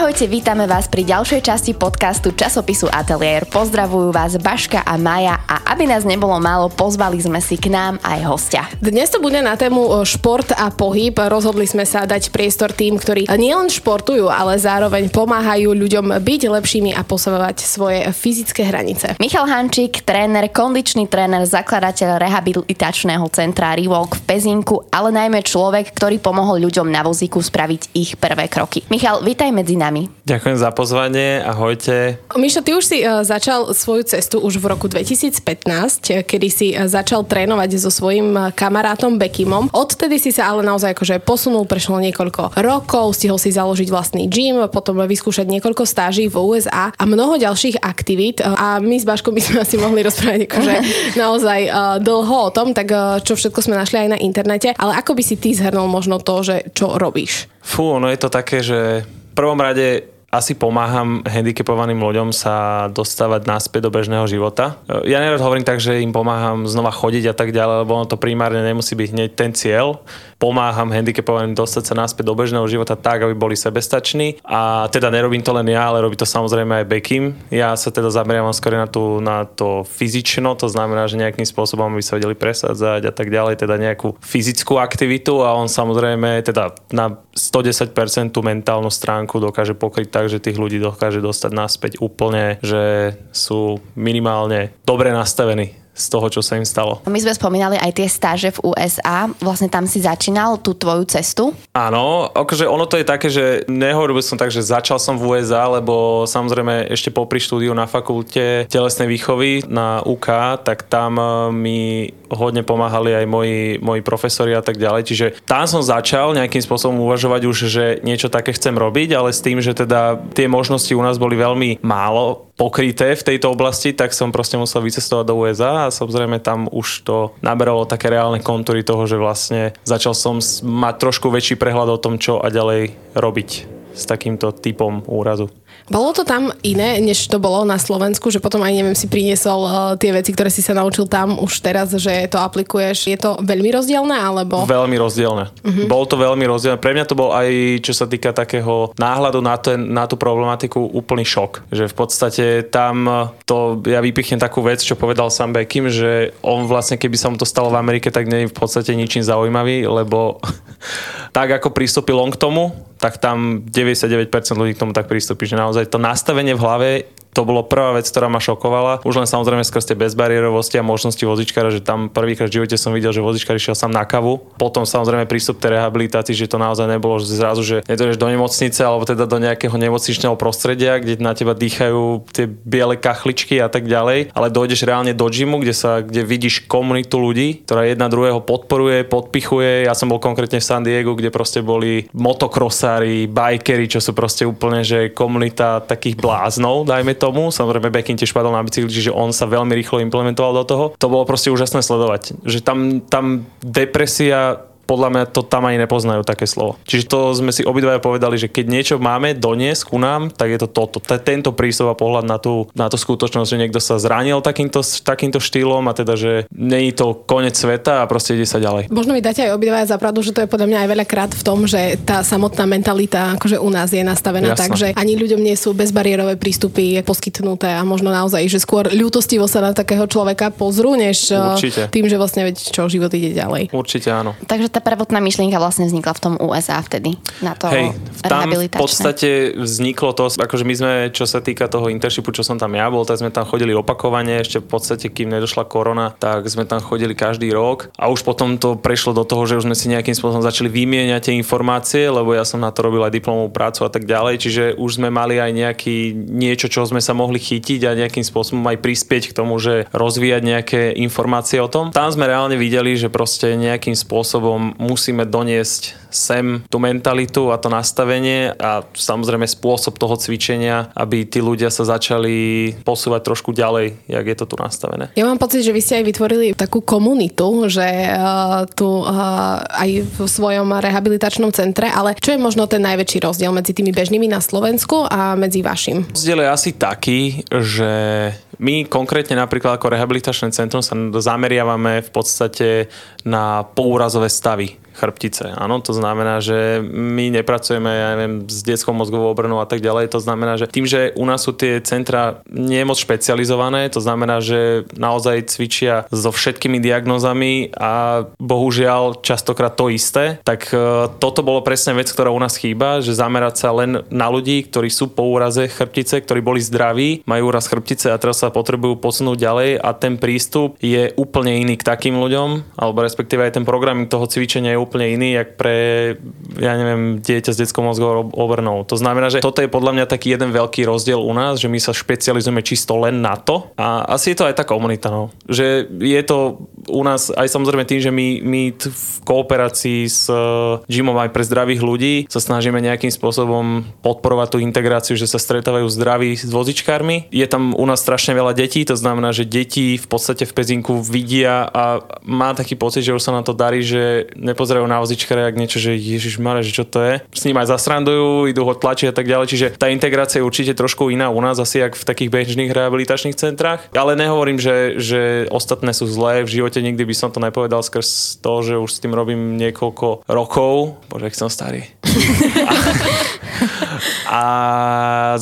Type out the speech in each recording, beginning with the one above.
Ahojte, vítame vás pri ďalšej časti podcastu časopisu Atelier. Pozdravujú vás Baška a Maja a aby nás nebolo málo, pozvali sme si k nám aj hostia. Dnes to bude na tému šport a pohyb. Rozhodli sme sa dať priestor tým, ktorí nielen športujú, ale zároveň pomáhajú ľuďom byť lepšími a posovať svoje fyzické hranice. Michal Hančík, tréner, kondičný tréner, zakladateľ rehabilitačného centra Rewalk v Pezinku, ale najmä človek, ktorý pomohol ľuďom na vozíku spraviť ich prvé kroky. Michal, vítaj medzi nami nami. Ďakujem za pozvanie, ahojte. Mišo, ty už si uh, začal svoju cestu už v roku 2015, kedy si uh, začal trénovať so svojím kamarátom Bekimom. Odtedy si sa ale naozaj akože posunul, prešlo niekoľko rokov, stihol si založiť vlastný gym, potom vyskúšať niekoľko stáží v USA a mnoho ďalších aktivít. A my s Baškom by sme asi mohli rozprávať akože naozaj dlho o tom, tak čo všetko sme našli aj na internete. Ale ako by si ty zhrnul možno to, že čo robíš? Fú, no je to také, že prvom rade asi pomáham handicapovaným ľuďom sa dostávať naspäť do bežného života. Ja nerad hovorím tak, že im pomáham znova chodiť a tak ďalej, lebo ono to primárne nemusí byť hneď ten cieľ pomáham handicapovaným dostať sa naspäť do bežného života tak, aby boli sebestační. A teda nerobím to len ja, ale robí to samozrejme aj Bekim. Ja sa teda zameriavam skôr na, tú, na to fyzično, to znamená, že nejakým spôsobom by sa vedeli presadzať a tak ďalej, teda nejakú fyzickú aktivitu a on samozrejme teda na 110% tú mentálnu stránku dokáže pokryť tak, že tých ľudí dokáže dostať naspäť úplne, že sú minimálne dobre nastavení z toho, čo sa im stalo. My sme spomínali aj tie stáže v USA. Vlastne tam si začínal tú tvoju cestu? Áno, akože ono to je také, že nehovoril som tak, že začal som v USA, lebo samozrejme ešte popri štúdiu na fakulte telesnej výchovy na UK, tak tam eh, mi hodne pomáhali aj moji, moji profesori a tak ďalej. Čiže tam som začal nejakým spôsobom uvažovať už, že niečo také chcem robiť, ale s tým, že teda tie možnosti u nás boli veľmi málo pokryté v tejto oblasti, tak som proste musel vycestovať do USA a samozrejme tam už to naberalo také reálne kontúry toho, že vlastne začal som mať trošku väčší prehľad o tom, čo a ďalej robiť s takýmto typom úrazu. Bolo to tam iné, než to bolo na Slovensku, že potom aj neviem, si priniesol uh, tie veci, ktoré si sa naučil tam už teraz, že to aplikuješ. Je to veľmi rozdielne, alebo? Veľmi rozdielne. Uh-huh. Bolo to veľmi rozdielne. Pre mňa to bol aj, čo sa týka takého náhľadu na, ten, na tú problematiku, úplný šok. Že v podstate tam to, ja vypichnem takú vec, čo povedal sám Bekim, že on vlastne, keby sa mu to stalo v Amerike, tak nie je v podstate ničím zaujímavý, lebo tak ako pristúpil on k tomu, tak tam 99% ľudí k tomu tak pristúpi, že naozaj to nastavenie v hlave to bolo prvá vec, ktorá ma šokovala. Už len samozrejme skrz tie bezbariérovosti a možnosti vozičkára, že tam prvýkrát v živote som videl, že vozičkár išiel sám na kavu. Potom samozrejme prístup tej rehabilitácii, že to naozaj nebolo že zrazu, že nedojdeš do nemocnice alebo teda do nejakého nemocničného prostredia, kde na teba dýchajú tie biele kachličky a tak ďalej, ale dojdeš reálne do gymu, kde sa kde vidíš komunitu ľudí, ktorá jedna druhého podporuje, podpichuje. Ja som bol konkrétne v San Diego, kde proste boli motokrosári, bikery, čo sú proste úplne, že komunita takých bláznov, dajme tomu. Samozrejme, Bekin tiež padol na bicykli, čiže on sa veľmi rýchlo implementoval do toho. To bolo proste úžasné sledovať. Že tam, tam depresia podľa mňa to tam ani nepoznajú také slovo. Čiže to sme si obidvaja povedali, že keď niečo máme doniesť ku nám, tak je to toto. Tento prístup a pohľad na tú, na tú skutočnosť, že niekto sa zranil takýmto, takýmto štýlom a teda, že nie je to koniec sveta a proste ide sa ďalej. Možno mi dáte aj obidvaja za pravdu, že to je podľa mňa aj veľakrát v tom, že tá samotná mentalita akože u nás je nastavená Jasne. tak, že ani ľuďom nie sú bezbariérové prístupy poskytnuté a možno naozaj, že skôr ľútostivo sa na takého človeka pozrú, než eh, Určite. tým, že vlastne veď čo život ide ďalej. Určite áno. Takže tá tá prvotná myšlienka vlastne vznikla v tom USA vtedy, na to Hej, tam v podstate vzniklo to, akože my sme, čo sa týka toho internshipu, čo som tam ja bol, tak sme tam chodili opakovane, ešte v podstate, kým nedošla korona, tak sme tam chodili každý rok. A už potom to prešlo do toho, že už sme si nejakým spôsobom začali vymieňať tie informácie, lebo ja som na to robil aj diplomovú prácu a tak ďalej, čiže už sme mali aj nejaký niečo, čo sme sa mohli chytiť a nejakým spôsobom aj prispieť k tomu, že rozvíjať nejaké informácie o tom. Tam sme reálne videli, že proste nejakým spôsobom musíme doniesť sem tú mentalitu a to nastavenie a samozrejme spôsob toho cvičenia, aby tí ľudia sa začali posúvať trošku ďalej, jak je to tu nastavené. Ja mám pocit, že vy ste aj vytvorili takú komunitu, že uh, tu uh, aj v svojom rehabilitačnom centre, ale čo je možno ten najväčší rozdiel medzi tými bežnými na Slovensku a medzi vašim? Rozdiel je asi taký, že my konkrétne napríklad ako rehabilitačné centrum sa zameriavame v podstate na poúrazové stavy chrbtice. Áno, to znamená, že my nepracujeme, ja neviem, s detskou mozgovou obrnou a tak ďalej. To znamená, že tým, že u nás sú tie centra nie moc špecializované, to znamená, že naozaj cvičia so všetkými diagnózami a bohužiaľ častokrát to isté, tak e, toto bolo presne vec, ktorá u nás chýba, že zamerať sa len na ľudí, ktorí sú po úraze chrbtice, ktorí boli zdraví, majú úraz chrbtice a teraz sa potrebujú posunúť ďalej a ten prístup je úplne iný k takým ľuďom, alebo respektíve aj ten program toho cvičenia je úplne iný, jak pre, ja neviem, dieťa s detskou mozgovou obrnou. To znamená, že toto je podľa mňa taký jeden veľký rozdiel u nás, že my sa špecializujeme čisto len na to a asi je to aj tá komunita, no. Že je to u nás aj samozrejme tým, že my, my v kooperácii s uh, gymom aj pre zdravých ľudí sa snažíme nejakým spôsobom podporovať tú integráciu, že sa stretávajú zdraví s vozičkármi. Je tam u nás strašne veľa detí, to znamená, že deti v podstate v Pezinku vidia a má taký pocit, že už sa na to darí, že nepozerajú pozerajú na vozičkare jak niečo, že Ježiš Mare, že čo to je. S ním aj zasrandujú, idú ho tlačiť a tak ďalej. Čiže tá integrácia je určite trošku iná u nás, asi jak v takých bežných rehabilitačných centrách. Ale nehovorím, že, že ostatné sú zlé. V živote nikdy by som to nepovedal skrz to, že už s tým robím niekoľko rokov. Bože, ak som starý. A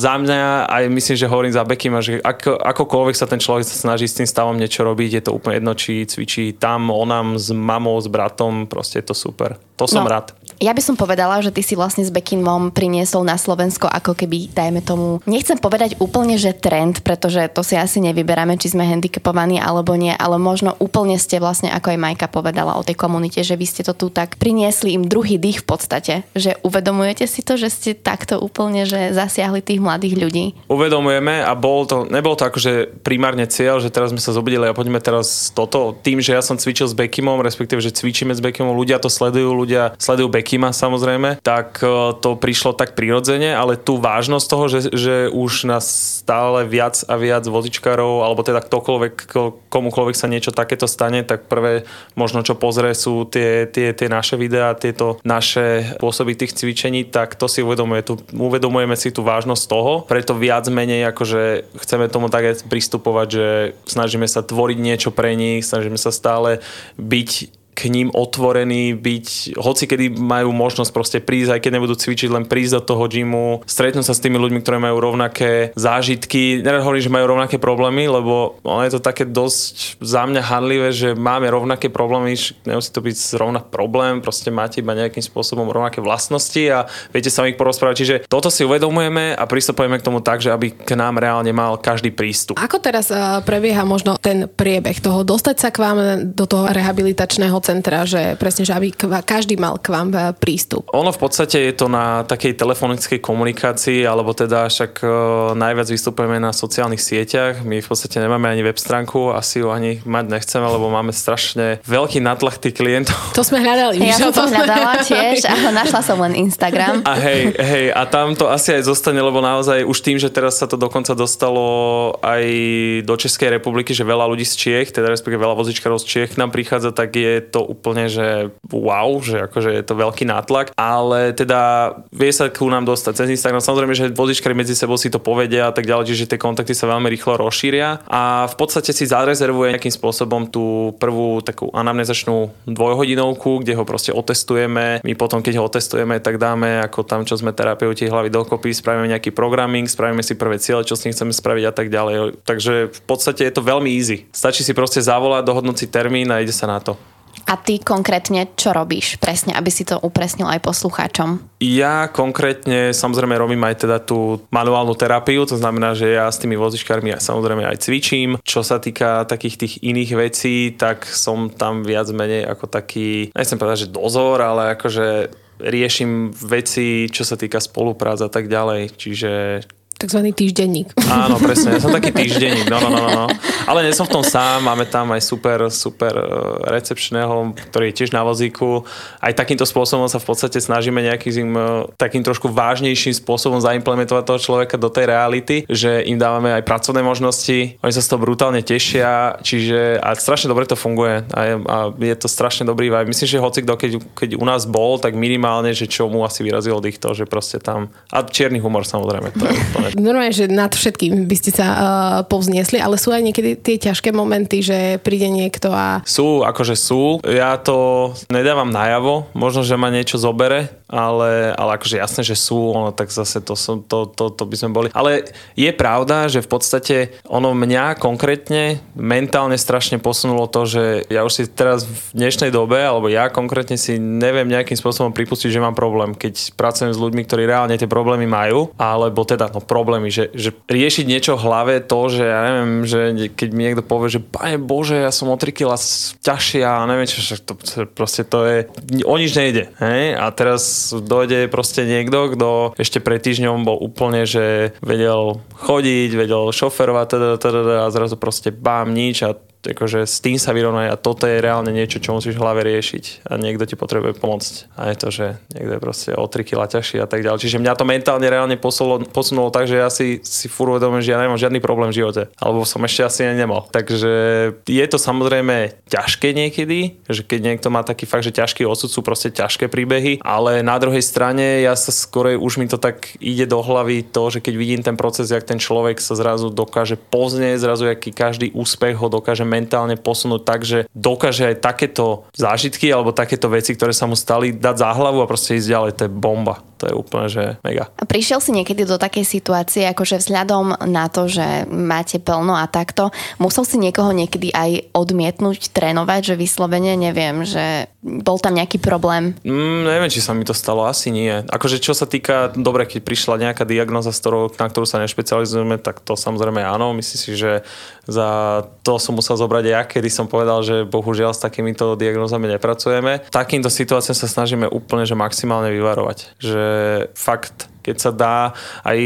za mňa, aj myslím, že hovorím za Bekima, že ako, akokoľvek sa ten človek snaží s tým stavom niečo robiť, je to úplne jedno, či cvičí tam, onam, s mamou, s bratom, proste je to super. To som no, rád. Ja by som povedala, že ty si vlastne s Bekimom priniesol na Slovensko ako keby, dajme tomu, nechcem povedať úplne, že trend, pretože to si asi nevyberáme, či sme handicapovaní alebo nie, ale možno úplne ste vlastne, ako aj Majka povedala o tej komunite, že vy ste to tu tak priniesli im druhý dých v podstate, že uvedomujete si to, že ste takto úplne, že zasiahli tých mladých ľudí. Uvedomujeme a bol to, nebol to akože primárne cieľ, že teraz sme sa zobudili a poďme teraz toto. Tým, že ja som cvičil s Bekimom, respektíve, že cvičíme s Bekimom, ľudia to sledujú, ľudia sledujú Bekim Kima samozrejme, tak e, to prišlo tak prirodzene, ale tú vážnosť toho, že, že už nás stále viac a viac vozičkárov, alebo teda ktokoľvek, komukoľvek sa niečo takéto stane, tak prvé možno čo pozrie sú tie, tie, tie naše videá, tieto naše spôsoby tých cvičení, tak to si uvedomuje, tu, uvedomujeme si tú vážnosť toho, preto viac menej akože chceme tomu tak aj pristupovať, že snažíme sa tvoriť niečo pre nich, snažíme sa stále byť k ním otvorení, byť, hoci kedy majú možnosť proste prísť, aj keď nebudú cvičiť, len prísť do toho gymu, stretnúť sa s tými ľuďmi, ktorí majú rovnaké zážitky. Nerad hovorím, že majú rovnaké problémy, lebo ono je to také dosť za mňa handlivé, že máme rovnaké problémy, nemusí to byť zrovna problém, proste máte iba nejakým spôsobom rovnaké vlastnosti a viete sa o nich porozprávať. Čiže toto si uvedomujeme a pristupujeme k tomu tak, že aby k nám reálne mal každý prístup. Ako teraz uh, prebieha možno ten priebeh toho dostať sa k vám do toho rehabilitačného centra, že presne, že aby každý mal k vám e, prístup? Ono v podstate je to na takej telefonickej komunikácii, alebo teda však e, najviac vystupujeme na sociálnych sieťach. My v podstate nemáme ani web stránku, asi ju ani mať nechceme, lebo máme strašne veľký natlak tých klientov. To sme hľadali. Ja som to hľadala tiež, ale našla som len Instagram. A hej, hej, a tam to asi aj zostane, lebo naozaj už tým, že teraz sa to dokonca dostalo aj do Českej republiky, že veľa ľudí z Čiech, teda respektíve veľa vozičkárov z Čiech nám prichádza, tak je to úplne, že wow, že akože je to veľký nátlak, ale teda vie sa ku nám dostať cez Instagram. Samozrejme, že vozičkári medzi sebou si to povedia a tak ďalej, čiže tie kontakty sa veľmi rýchlo rozšíria a v podstate si zarezervuje nejakým spôsobom tú prvú takú anamnezačnú dvojhodinovku, kde ho proste otestujeme. My potom, keď ho otestujeme, tak dáme ako tam, čo sme terapeuti hlavy dokopy, spravíme nejaký programming, spravíme si prvé ciele, čo s ním chceme spraviť a tak ďalej. Takže v podstate je to veľmi easy. Stačí si proste zavolať, dohodnúť si termín a ide sa na to. A ty konkrétne čo robíš presne, aby si to upresnil aj poslucháčom? Ja konkrétne samozrejme robím aj teda tú manuálnu terapiu, to znamená, že ja s tými vozičkármi ja samozrejme aj cvičím. Čo sa týka takých tých iných vecí, tak som tam viac menej ako taký, nechcem povedať, že dozor, ale akože riešim veci, čo sa týka spolupráce a tak ďalej. Čiže Takzvaný týždenník. Áno, presne, ja som taký týždenník, no, no, no, no. Ale nie som v tom sám, máme tam aj super, super e, recepčného, ktorý je tiež na vozíku. Aj takýmto spôsobom sa v podstate snažíme nejakým e, takým trošku vážnejším spôsobom zaimplementovať toho človeka do tej reality, že im dávame aj pracovné možnosti, oni sa z toho brutálne tešia, čiže a strašne dobre to funguje a je, a je to strašne dobrý vibe. Myslím, že hoci kto, keď, keď u nás bol, tak minimálne, že čo mu asi vyrazilo dých to, že proste tam, a čierny humor samozrejme, to je, samozrejme. Normálne, že nad všetkým by ste sa uh, povzniesli, ale sú aj niekedy tie ťažké momenty, že príde niekto a... Sú, akože sú. Ja to nedávam najavo, možno, že ma niečo zobere, ale, ale akože jasné, že sú, ono, tak zase to, som, to, to, to by sme boli. Ale je pravda, že v podstate ono mňa konkrétne mentálne strašne posunulo to, že ja už si teraz v dnešnej dobe, alebo ja konkrétne si neviem nejakým spôsobom pripustiť, že mám problém, keď pracujem s ľuďmi, ktorí reálne tie problémy majú, alebo teda no problémy, že, že riešiť niečo v hlave, to, že ja neviem, že keď mi niekto povie, že pane Bože, ja som o 3 kg ťažšie a neviem čo, to, proste to je, o nič nejde. Hej? A teraz dojde proste niekto, kto ešte pred týždňom bol úplne, že vedel chodiť, vedel šoferovať teda, teda, teda, a zrazu proste bám nič a akože s tým sa vyrovnaj a toto je reálne niečo, čo musíš v hlave riešiť a niekto ti potrebuje pomôcť. A je to, že niekto je proste o 3 kg ťažší a tak ďalej. Čiže mňa to mentálne reálne posunulo, posunulo tak, že ja si, si furt uvedomím, že ja nemám žiadny problém v živote. Alebo som ešte asi ani nemal. Takže je to samozrejme ťažké niekedy, že keď niekto má taký fakt, že ťažký osud sú proste ťažké príbehy, ale na druhej strane ja sa skorej už mi to tak ide do hlavy to, že keď vidím ten proces, jak ten človek sa zrazu dokáže poznieť, zrazu aký každý úspech ho dokáže mentálne posunúť tak, že dokáže aj takéto zážitky alebo takéto veci, ktoré sa mu stali, dať za hlavu a proste ísť ďalej. To je bomba. To je úplne, že mega. A prišiel si niekedy do takej situácie, akože vzhľadom na to, že máte plno a takto, musel si niekoho niekedy aj odmietnúť, trénovať, že vyslovene neviem, že bol tam nejaký problém? Mm, neviem, či sa mi to stalo, asi nie. Akože čo sa týka, dobre, keď prišla nejaká diagnoza, na ktorú sa nešpecializujeme, tak to samozrejme áno. Myslím si, že za to som musel zobrať ja, kedy som povedal, že bohužiaľ s takýmito diagnózami nepracujeme. Takýmto situáciám sa snažíme úplne, že maximálne vyvarovať. Že fakt keď sa dá, aj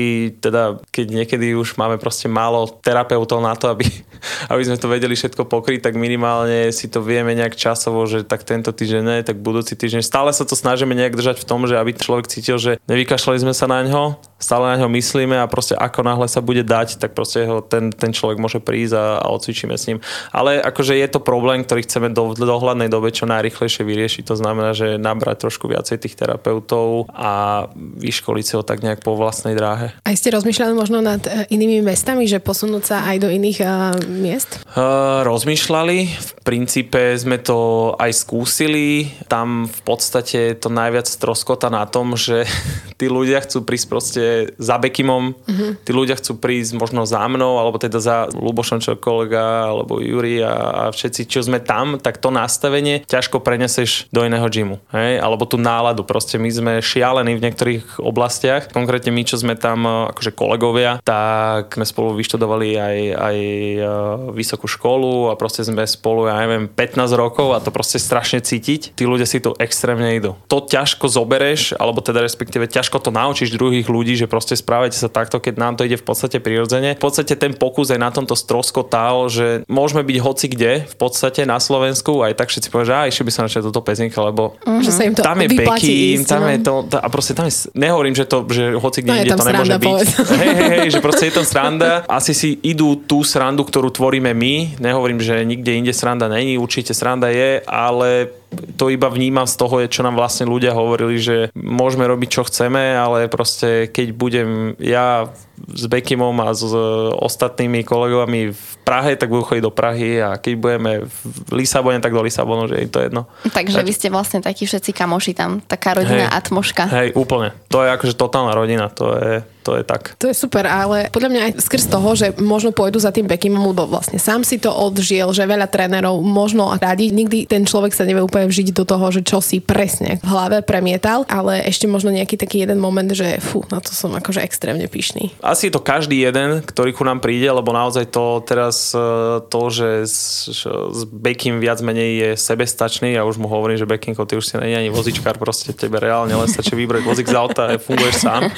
teda keď niekedy už máme proste málo terapeutov na to, aby, aby sme to vedeli všetko pokryť, tak minimálne si to vieme nejak časovo, že tak tento týždeň ne, tak budúci týždeň. Stále sa to snažíme nejak držať v tom, že aby človek cítil, že nevykašľali sme sa na ňo, stále na ňo myslíme a proste ako náhle sa bude dať, tak proste ho ten, ten človek môže prísť a, a odcvičíme s ním. Ale akože je to problém, ktorý chceme do, do dohľadnej dobe čo najrychlejšie vyriešiť. To znamená, že nabrať trošku viacej tých terapeutov a vyškoliť si ho tak nejak po vlastnej dráhe. Aj ste rozmýšľali možno nad e, inými mestami, že posunúť sa aj do iných uh, miest? Uh, rozmýšľali. V princípe sme to aj skúsili. Tam v podstate to najviac troskota na tom, že tí ľudia chcú prísť proste za Bekimom, uh-huh. tí ľudia chcú prísť možno za mnou, alebo teda za Lubošom, čo kolega, alebo Juri a, a všetci, čo sme tam, tak to nastavenie ťažko preneseš do iného gymu. Hej? Alebo tú náladu. Proste my sme šialení v niektorých oblastiach. Konkrétne my, čo sme tam akože kolegovia, tak sme spolu vyštudovali aj, aj e, vysokú školu a proste sme spolu, ja neviem, 15 rokov a to proste strašne cítiť. Tí ľudia si to extrémne idú. To ťažko zobereš, alebo teda respektíve ťažko to naučíš druhých ľudí, že proste správajte sa takto, keď nám to ide v podstate prirodzene. V podstate ten pokus aj na tomto stroskotal, že môžeme byť hoci kde, v podstate na Slovensku, aj tak všetci povedia, že aj ešte by sa načali toto pezinka, lebo mm-hmm. že sa im to tam je Beky, tam je no. to, a proste tam je, nehovorím, že to, že hoci kde no, ide, to nemôže byť. Hej, hej, hej, že proste je tam sranda. Asi si idú tú srandu, ktorú tvoríme my. Nehovorím, že nikde inde sranda není, určite sranda je, ale to iba vnímam z toho, čo nám vlastne ľudia hovorili, že môžeme robiť, čo chceme, ale proste keď budem ja s Bekimom a s ostatnými kolegovami v Prahe, tak budú chodiť do Prahy a keď budeme v Lisabone, tak do Lisabonu, že je to jedno. Takže tak... vy ste vlastne takí všetci kamoši tam, taká rodinná hej, atmoška. Hej, úplne. To je akože totálna rodina, to je, to je tak. To je super, ale podľa mňa aj skrz toho, že možno pôjdu za tým Bekimom, lebo vlastne sám si to odžiel, že veľa trénerov možno radi, nikdy ten človek sa nevie úplne vžiť do toho, že čo si presne v hlave premietal, ale ešte možno nejaký taký jeden moment, že fú, na to som akože extrémne pyšný. Asi je to každý jeden, ktorý ku nám príde, lebo naozaj to teraz e, to, že s, s Bekim viac menej je sebestačný, ja už mu hovorím, že Bekinko, ty už si nie ani vozičkár, proste tebe reálne len stačí vybrať vozík z auta a funguješ sám,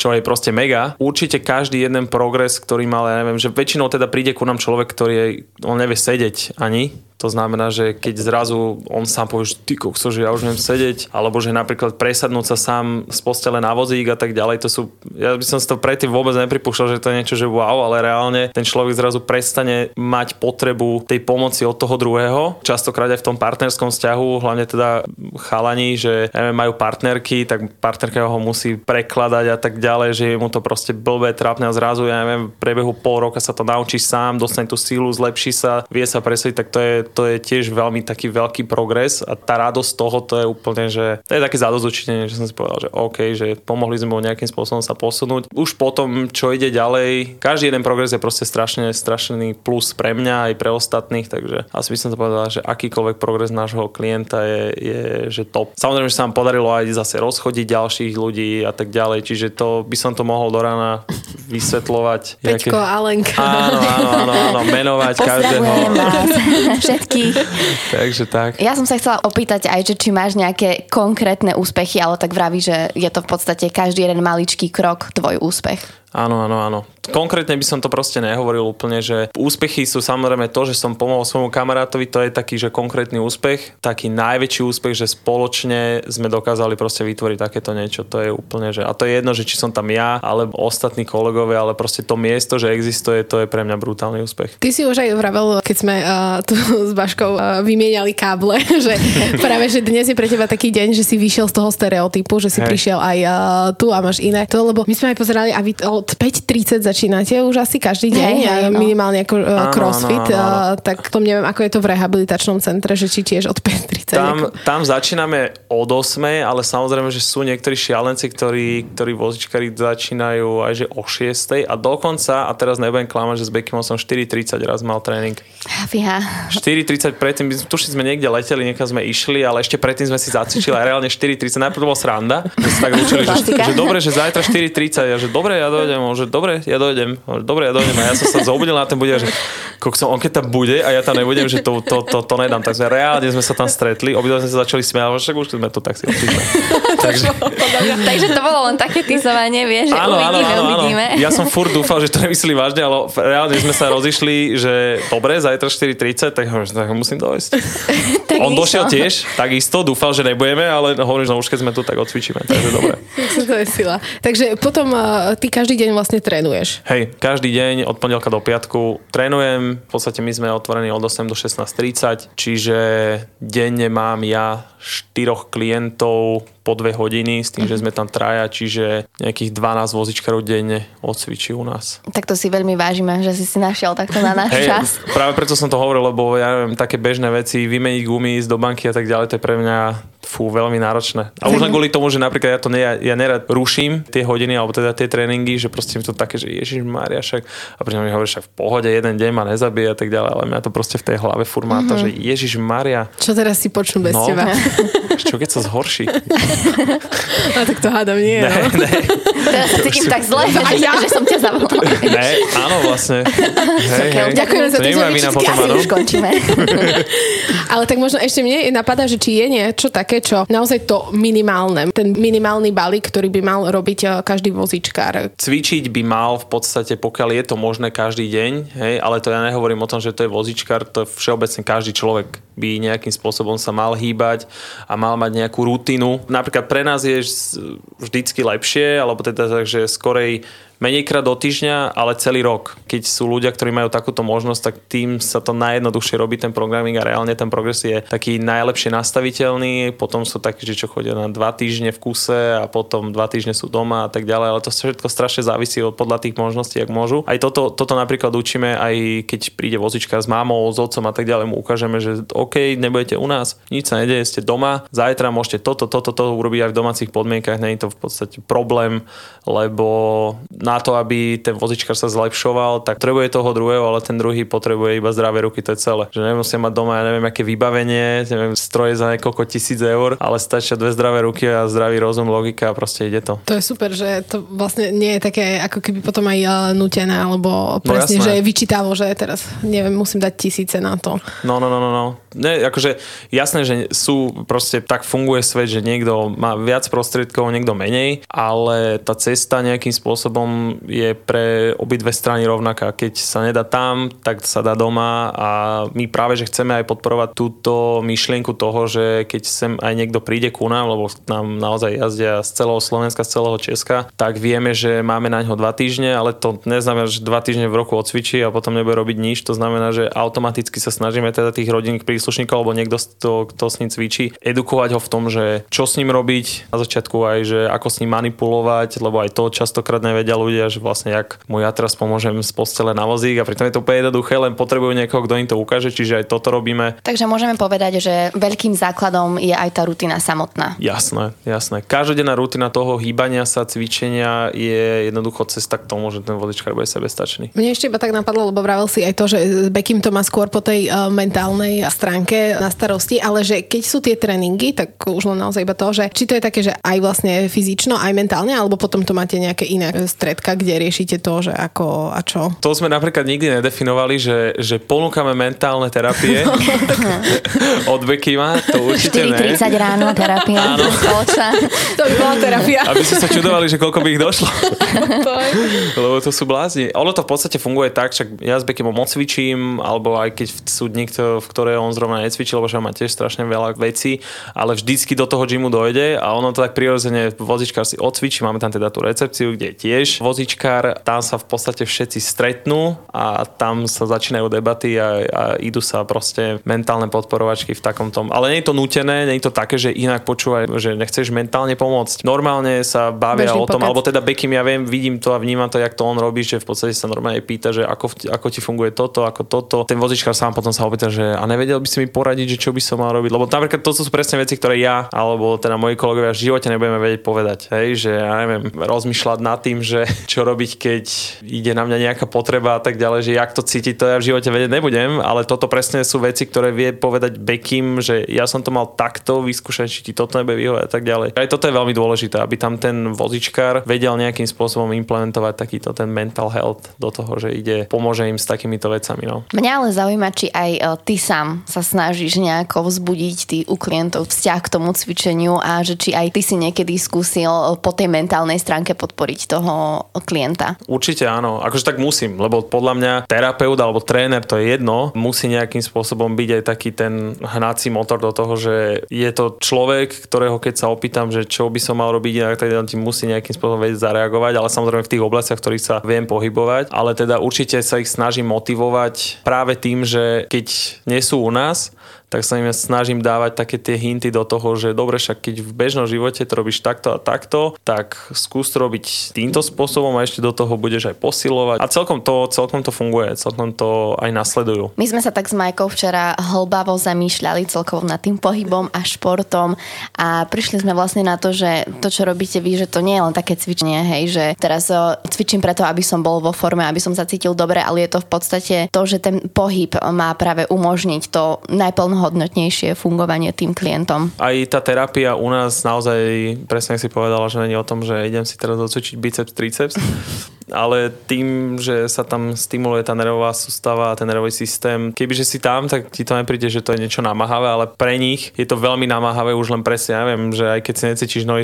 čo je proste mega. Určite každý jeden progres, ktorý mal, ja neviem, že väčšinou teda príde ku nám človek, ktorý je, on nevie sedieť ani, To znamená, že keď zrazu on sám povie, že ty kokso, že ja už neviem sedieť, alebo že napríklad presadnúť sa sám z postele na vozík a tak ďalej, to sú, ja by som si to predtým vôbec nepripúšťal, že to je niečo, že wow, ale reálne ten človek zrazu prestane mať potrebu tej pomoci od toho druhého. Častokrát aj v tom partnerskom vzťahu, hlavne teda chalani, že neviem, majú partnerky, tak partnerka ho musí prekladať a tak ďalej, že je mu to proste blbé, trápne a zrazu, ja neviem, v priebehu pol roka sa to naučí sám, dostane tú sílu, zlepší sa, vie sa presvedčiť, tak to je, to je tiež veľmi taký veľký progres a tá radosť toho, to je úplne, že to je také zadozučenie, že som si povedal, že OK, že pomohli sme mu nejakým spôsobom sa posunúť. Už potom, čo ide ďalej, každý jeden progres je proste strašne, strašný plus pre mňa aj pre ostatných, takže asi by som to povedal, že akýkoľvek progres nášho klienta je, je že top. Samozrejme, že sa nám podarilo aj zase rozchodiť ďalších ľudí a tak ďalej, čiže to by som to mohol do rána vysvetľovať. Peťko, jaké... Alenka. Áno, áno, áno, áno menovať každého. vás všetkých. Takže tak. Ja som sa chcela opýtať aj, že či máš nejaké konkrétne úspechy, ale tak vraví, že je to v podstate každý jeden maličký krok tvoj úspech. Áno, áno, áno. Konkrétne by som to proste nehovoril úplne, že úspechy sú samozrejme to, že som pomohol svojmu kamarátovi, to je taký, že konkrétny úspech. Taký najväčší úspech, že spoločne sme dokázali proste vytvoriť takéto niečo. To je úplne, že a to je jedno, že či som tam ja, alebo ostatní kolegovia, ale proste to miesto, že existuje, to je pre mňa brutálny úspech. Ty si už aj vravel, keď sme uh, tu s Baškou uh, vymieniali káble, že práve, že dnes je pre teba taký deň, že si vyšiel z toho stereotypu, že si Hej. prišiel aj uh, tu a máš iné. To, lebo my sme aj pozerali a vy, od 5.30 začínate už asi každý deň, hej, hej, no. minimálne ako uh, crossfit, áno, áno, áno. Uh, tak to neviem, ako je to v rehabilitačnom centre, že či tiež od 5.30. Tam, tam začíname od 8, ale samozrejme, že sú niektorí šialenci, ktorí, ktorí vozičkári začínajú aj že o 6 a dokonca, a teraz nebudem klamať, že s Bekimom som 4.30 raz mal tréning. Fíha. 4.30 predtým, tuším sme niekde leteli, niekam sme išli, ale ešte predtým sme si zacvičili a reálne 4.30. Najprv to bol sranda, že sa tak učili, že, že dobre, že zajtra 4.30 a že dobre, ja dojdem dojdem, že dobre, ja dojdem, dobre, ja dojdem. A ja som sa zobudil na ten bude, že kokso, on keď tam bude a ja tam nebudem, že to, to, to, to nedám. Takže reálne sme sa tam stretli, obidva sme sa začali smiať, však už sme tu tak si Takže... Takže to bolo len také tisovanie, vieš, že áno, uvidíme, áno, áno, uvidíme. Ja som furt dúfal, že to nemyslí vážne, ale reálne sme sa rozišli, že dobre, zajtra 4.30, tak, tak musím dojsť. on došiel tiež, takisto, dúfal, že nebudeme, ale hovorím, že no už keď sme tu, tak odcvičíme, takže dobre. to je sila. Takže potom uh, ty každý deň vlastne trénuješ. Hej, každý deň od pondelka do piatku trénujem. V podstate my sme otvorení od 8 do 16.30, čiže denne mám ja štyroch klientov po dve hodiny s tým, že sme tam traja, čiže nejakých 12 vozičkarov denne odcvičí u nás. Tak to si veľmi vážime, že si si našiel takto na náš hey, čas. Práve preto som to hovoril, lebo ja neviem, také bežné veci, vymeniť gumy, ísť do banky a tak ďalej, to je pre mňa fú, veľmi náročné. A už len kvôli tomu, že napríklad ja to ne, ja, ja nerad ruším tie hodiny, alebo teda tie tréningy, že proste mi to také, že Ježiš Mária, však a pri mi hovorí, však v pohode jeden deň ma nezabije a tak ďalej, ale mňa to proste v tej hlave formáta, mm-hmm. že Ježiš Mária. Čo teraz si počnú bez no, teba? Čo keď sa zhorší? A tak to hádam nie. Ne, no. ne. Teraz sa cítim tak zle, že, ja. že som ťa zavolala. Ne, áno vlastne. Hej, okay, hej. Ďakujem za asi už končíme. Ale tak možno ešte mne napadá, že či je niečo také, čo naozaj to minimálne, ten minimálny balík, ktorý by mal robiť eh, každý vozičkár. Cvičiť by mal v podstate, pokiaľ je to možné každý deň, hej, ale to ja nehovorím o tom, že to je vozičkár, to je všeobecne každý človek by nejakým spôsobom sa mal hýbať a mal mať nejakú rutinu. Napríklad pre nás je vždycky lepšie, alebo teda tak, že skorej menejkrát do týždňa, ale celý rok. Keď sú ľudia, ktorí majú takúto možnosť, tak tým sa to najjednoduchšie robí ten programming a reálne ten progres je taký najlepšie nastaviteľný. Potom sú takí, že čo chodia na dva týždne v kuse a potom dva týždne sú doma a tak ďalej, ale to všetko strašne závisí od podľa tých možností, ak môžu. Aj toto, toto napríklad učíme, aj keď príde vozička s mámou, s otcom a tak ďalej, mu ukážeme, že OK, nebudete u nás, nič sa nedeje, ste doma, zajtra môžete toto, toto, toto urobiť aj v domácich podmienkach, nie je to v podstate problém, lebo na to, aby ten vozičkár sa zlepšoval, tak potrebuje toho druhého, ale ten druhý potrebuje iba zdravé ruky, to je celé. Že nemusia mať doma, ja neviem, aké vybavenie, neviem, stroje za niekoľko tisíc eur, ale stačia dve zdravé ruky a zdravý rozum, logika a proste ide to. To je super, že to vlastne nie je také ako keby potom aj uh, nutené, alebo no presne, no, že je vyčítavo, že teraz neviem, musím dať tisíce na to. No, no, no, no, no ne, akože jasné, že sú proste, tak funguje svet, že niekto má viac prostriedkov, niekto menej, ale tá cesta nejakým spôsobom je pre obidve strany rovnaká. Keď sa nedá tam, tak sa dá doma a my práve, že chceme aj podporovať túto myšlienku toho, že keď sem aj niekto príde ku nám, lebo nám naozaj jazdia z celého Slovenska, z celého Česka, tak vieme, že máme na ňo dva týždne, ale to neznamená, že dva týždne v roku odcvičí a potom nebude robiť nič. To znamená, že automaticky sa snažíme teda tých rodinných príslušníkov alebo niekto, kto, kto s ním cvičí, edukovať ho v tom, že čo s ním robiť, na začiatku aj, že ako s ním manipulovať, lebo aj to častokrát nevedia ľudia, že vlastne jak mu ja teraz pomôžem z postele na vozík a pritom je to úplne jednoduché, len potrebujú niekoho, kto im to ukáže, čiže aj toto robíme. Takže môžeme povedať, že veľkým základom je aj tá rutina samotná. Jasné, jasné. Každodenná rutina toho hýbania sa, cvičenia je jednoducho cesta k tomu, že ten vodičkár bude sebestačný. Mne ešte iba tak napadlo, lebo vravel si aj to, že Bekim to má skôr po tej uh, mentálnej stránke na starosti, ale že keď sú tie tréningy, tak už len naozaj iba to, že či to je také, že aj vlastne fyzično, aj mentálne, alebo potom to máte nejaké iné stredka, kde riešite to, že ako a čo? To sme napríklad nikdy nedefinovali, že, že ponúkame mentálne terapie od Bekima, to určite 4.30 ráno terapia. Áno. to by bola terapia. Aby ste sa čudovali, že koľko by ich došlo. Lebo to sú blázni. Ono to v podstate funguje tak, však ja s Bekimom odcvičím, alebo aj keď sú dni, v ktoré on zrovna necvičí, lebo že má tiež strašne veľa vecí, ale vždycky do toho gymu dojde a ono to tak prirodzene vozičkár si odcvičí, máme tam teda tú recepciu, kde je tiež vozičkár, tam sa v podstate všetci stretnú a tam sa začínajú debaty a, a idú sa proste mentálne podporovačky v takom tom. Ale nie je to nutené, nie je to také, že inak počúvaj, že nechceš mentálne pomôcť. Normálne sa bavia Bežný o tom, alebo teda Bekim, ja viem, vidím to a vnímam to, jak to on robí, že v podstate sa normálne pýta, že ako, ako ti funguje toto, ako toto. Ten vozičkár sám potom sa opýta, že a nevedel by si mi poradiť, že čo by som mal robiť. Lebo napríklad to sú presne veci, ktoré ja alebo teda moji kolegovia v živote nebudeme vedieť povedať. Hej, že ja neviem, rozmýšľať nad tým, že čo robiť, keď ide na mňa nejaká potreba a tak ďalej, že jak to cítiť, to ja v živote vedieť nebudem, ale toto presne sú veci, ktoré vie povedať Bekim, že ja som to mal takto vyskúšať, či ti toto nebude vyhovať a tak ďalej. Aj toto je veľmi dôležité, aby tam ten vozičkár vedel nejakým spôsobom implementovať takýto ten mental health do toho, že ide, pomôže im s takýmito vecami. No. Mňa ale zaujíma, či aj e, ty sám sa snažíš nejako vzbudiť tý, u klientov vzťah k tomu cvičeniu a že či aj ty si niekedy skúsil e, po tej mentálnej stránke podporiť toho klienta. Určite áno, akože tak musím, lebo podľa mňa terapeut alebo tréner, to je jedno, musí nejakým spôsobom byť aj taký ten hnací motor do toho, že je to človek, ktorého keď sa opýtam, že čo by som mal robiť inak, tak ti musí nejakým spôsobom vedieť zareagovať, ale samozrejme v tých oblastiach, v ktorých sa viem pohybovať, ale teda určite sa ich snažím motivovať práve tým, že keď nie sú u nás, atrás tak sa im snažím dávať také tie hinty do toho, že dobre, však keď v bežnom živote to robíš takto a takto, tak skús to robiť týmto spôsobom a ešte do toho budeš aj posilovať. A celkom to, celkom to funguje, celkom to aj nasledujú. My sme sa tak s Majkou včera hlbavo zamýšľali celkovo nad tým pohybom a športom a prišli sme vlastne na to, že to, čo robíte vy, že to nie je len také cvičenie, hej, že teraz cvičím preto, aby som bol vo forme, aby som sa cítil dobre, ale je to v podstate to, že ten pohyb má práve umožniť to najplno hodnotnejšie fungovanie tým klientom. Aj tá terapia u nás naozaj, presne si povedala, že nie o tom, že idem si teraz docvičiť biceps, triceps, ale tým, že sa tam stimuluje tá nervová sústava a ten nervový systém, kebyže si tam, tak ti to nepríde, že to je niečo namáhavé, ale pre nich je to veľmi namáhavé už len presne, ja viem, že aj keď si necítiš nohy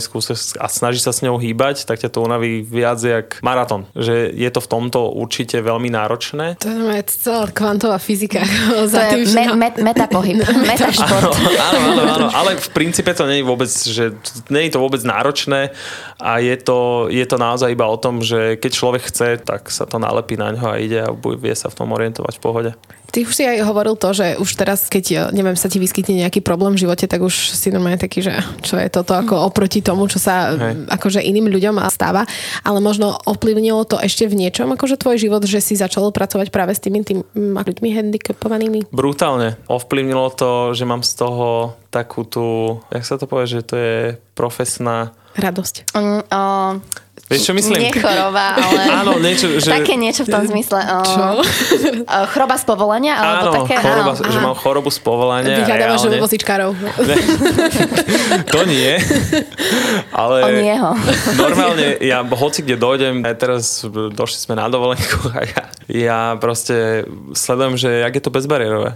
a snaží sa s ňou hýbať, tak ťa to unaví viac jak maratón. Že je to v tomto určite veľmi náročné. To je celá kvantová fyzika. To je me, me, metapohyb, metašport. Áno, áno, áno, ale v princípe to nie je vôbec, že nie je to vôbec náročné a je to, je to naozaj iba o tom, že keď človek chce, tak sa to nalepí na ňo a ide a vie sa v tom orientovať v pohode. Ty už si aj hovoril to, že už teraz, keď neviem, sa ti vyskytne nejaký problém v živote, tak už si normálne taký, že čo je toto ako oproti tomu, čo sa Hej. akože iným ľuďom stáva. Ale možno ovplyvnilo to ešte v niečom, akože tvoj život, že si začal pracovať práve s tými tým ľuďmi handicapovanými? Brutálne. Ovplyvnilo to, že mám z toho takú tú, jak sa to povie, že to je profesná Radosť. Um, uh, Vieš, čo myslím? Nie choroba, ale... Áno, niečo, že... Také niečo v tom zmysle. o, Čo? o, Choroba z povolania, alebo Áno, také... choroba, áno. že mám chorobu z povolania. Vyhľadávaš reálne. vozičkárov. To nie. Ale O nieho. normálne, ja hoci kde dojdem, aj teraz došli sme na dovolenku a ja, ja proste sledujem, že jak je to bezbariérové.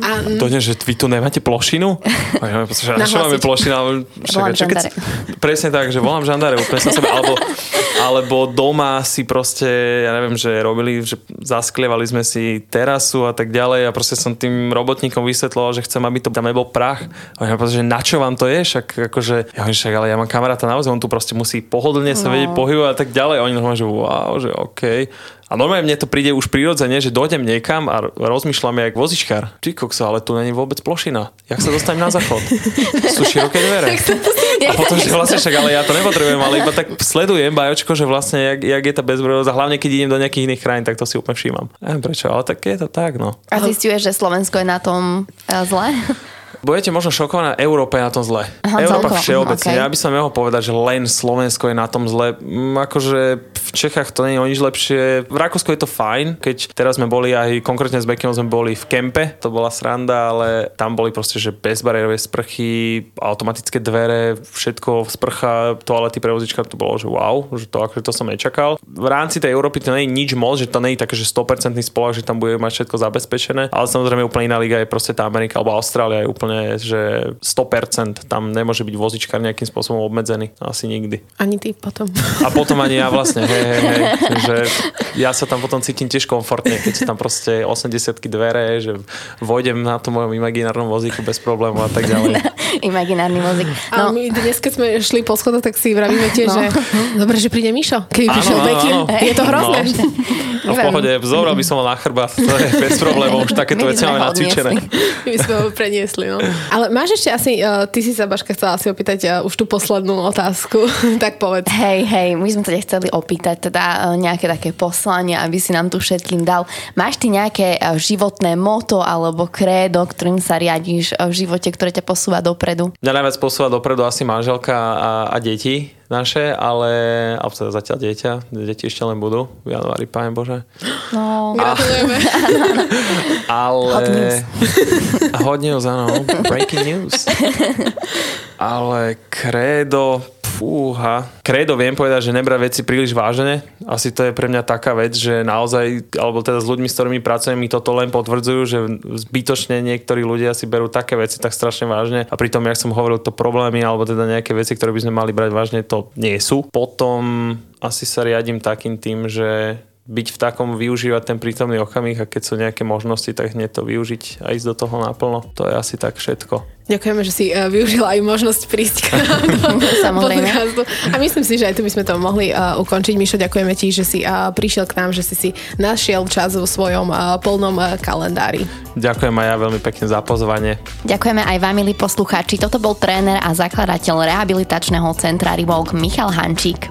A, Dojdem, že vy tu nemáte plošinu? A ja že na čo máme plošinu? Ale však, Volám čo keď, presne tak, že volám žandáre úplne sa sebe. Alebo, alebo doma si proste, ja neviem, že robili, že zasklievali sme si terasu a tak ďalej a proste som tým robotníkom vysvetloval, že chcem, aby to tam nebol prach. A ja povedal, že na čo vám to je? Však akože, ja však, ale ja mám kamaráta naozaj, on tu proste musí pohodlne sa No. vedieť pohybovať a tak ďalej. A oni normálne, že wow, že OK. A normálne mne to príde už prirodzene, že dojdem niekam a rozmýšľam jak vozičkár. Ty kokso, ale tu není vôbec plošina. Jak sa dostanem na záchod? Sú široké dvere. A potom, že vlastne však, ale ja to nepotrebujem, ale iba tak sledujem bajočko, že vlastne jak, jak je tá bezbrojovosť a hlavne keď idem do nejakých iných krajín, tak to si úplne všímam. Neviem prečo, ale tak je to tak, no. A zistuješ, že Slovensko je na tom e, zle? Budete možno šokovaní, Európa je na tom zle. Aha, Európa celkovo, všeobecne. mhm, Ja by som mohol povedať, že len Slovensko je na tom zle. Mm, Akože v Čechách to nie je o nič lepšie. V Rakúsku je to fajn, keď teraz sme boli aj, konkrétne s Bekim sme boli v kempe, to bola sranda, ale tam boli proste, že bezbariérové sprchy, automatické dvere, všetko, sprcha, toalety pre vozička, to bolo, že wow, že to, akože to som nečakal. V rámci tej Európy to nie je nič moc, že to nie je také, že 100% spolak, že tam bude mať všetko zabezpečené, ale samozrejme úplne iná liga je proste tá Amerika alebo Austrália je úplne, že 100% tam nemôže byť vozičkár nejakým spôsobom obmedzený, asi nikdy. ani ty potom. A potom ani ja vlastne, hej, hej, hej, že ja sa tam potom cítim tiež komfortne, keď sú tam proste 80 dvere, že vojdem na tom mojom imaginárnom vozíku bez problémov a tak ďalej. Imaginárny vozík. A No, my dnes, keď sme šli po schodoch, tak si vravíme tiež, No. že dobre, že príde Mišo. Keby prišiel Bekim, je to hrozné. No. A v pohode, zobral by som ho na chrbát, to je bez problémov, už takéto veci máme nacvičené. My sme ho preniesli, no. Ale máš ešte asi, uh, ty si sa Baška chcela asi opýtať uh, už tú poslednú otázku, tak povedz. Hej, hej, my sme ťa chceli opýtať teda e, nejaké také poslanie, aby si nám tu všetkým dal. Máš ty nejaké e, životné moto alebo krédo, ktorým sa riadiš e, v živote, ktoré ťa posúva dopredu? Mňa najviac posúva dopredu asi manželka a, a deti naše, ale alebo teda zatiaľ dieťa, deti ešte len budú v januári, páne Bože. No, Gratulujeme. Ale... Hot news. Hot news, áno. Breaking news. Ale krédo, fúha. Krédo viem povedať, že nebrať veci príliš vážne. Asi to je pre mňa taká vec, že naozaj, alebo teda s ľuďmi, s ktorými pracujem, mi toto len potvrdzujú, že zbytočne niektorí ľudia si berú také veci tak strašne vážne a pritom, jak som hovoril, to problémy alebo teda nejaké veci, ktoré by sme mali brať vážne, to nie sú. Potom asi sa riadím takým tým, že byť v takom, využívať ten prítomný okamih a keď sú nejaké možnosti, tak hneď to využiť a ísť do toho naplno. To je asi tak všetko. Ďakujeme, že si uh, využila aj možnosť prísť k nám do Samozrejme. podcastu. A myslím si, že aj tu by sme to mohli uh, ukončiť. Mišo, ďakujeme ti, že si uh, prišiel k nám, že si si našiel čas vo svojom uh, polnom uh, kalendári. Ďakujem aj ja veľmi pekne za pozvanie. Ďakujeme aj vám, milí poslucháči. Toto bol tréner a zakladateľ rehabilitačného centra Revolk Michal Hančík.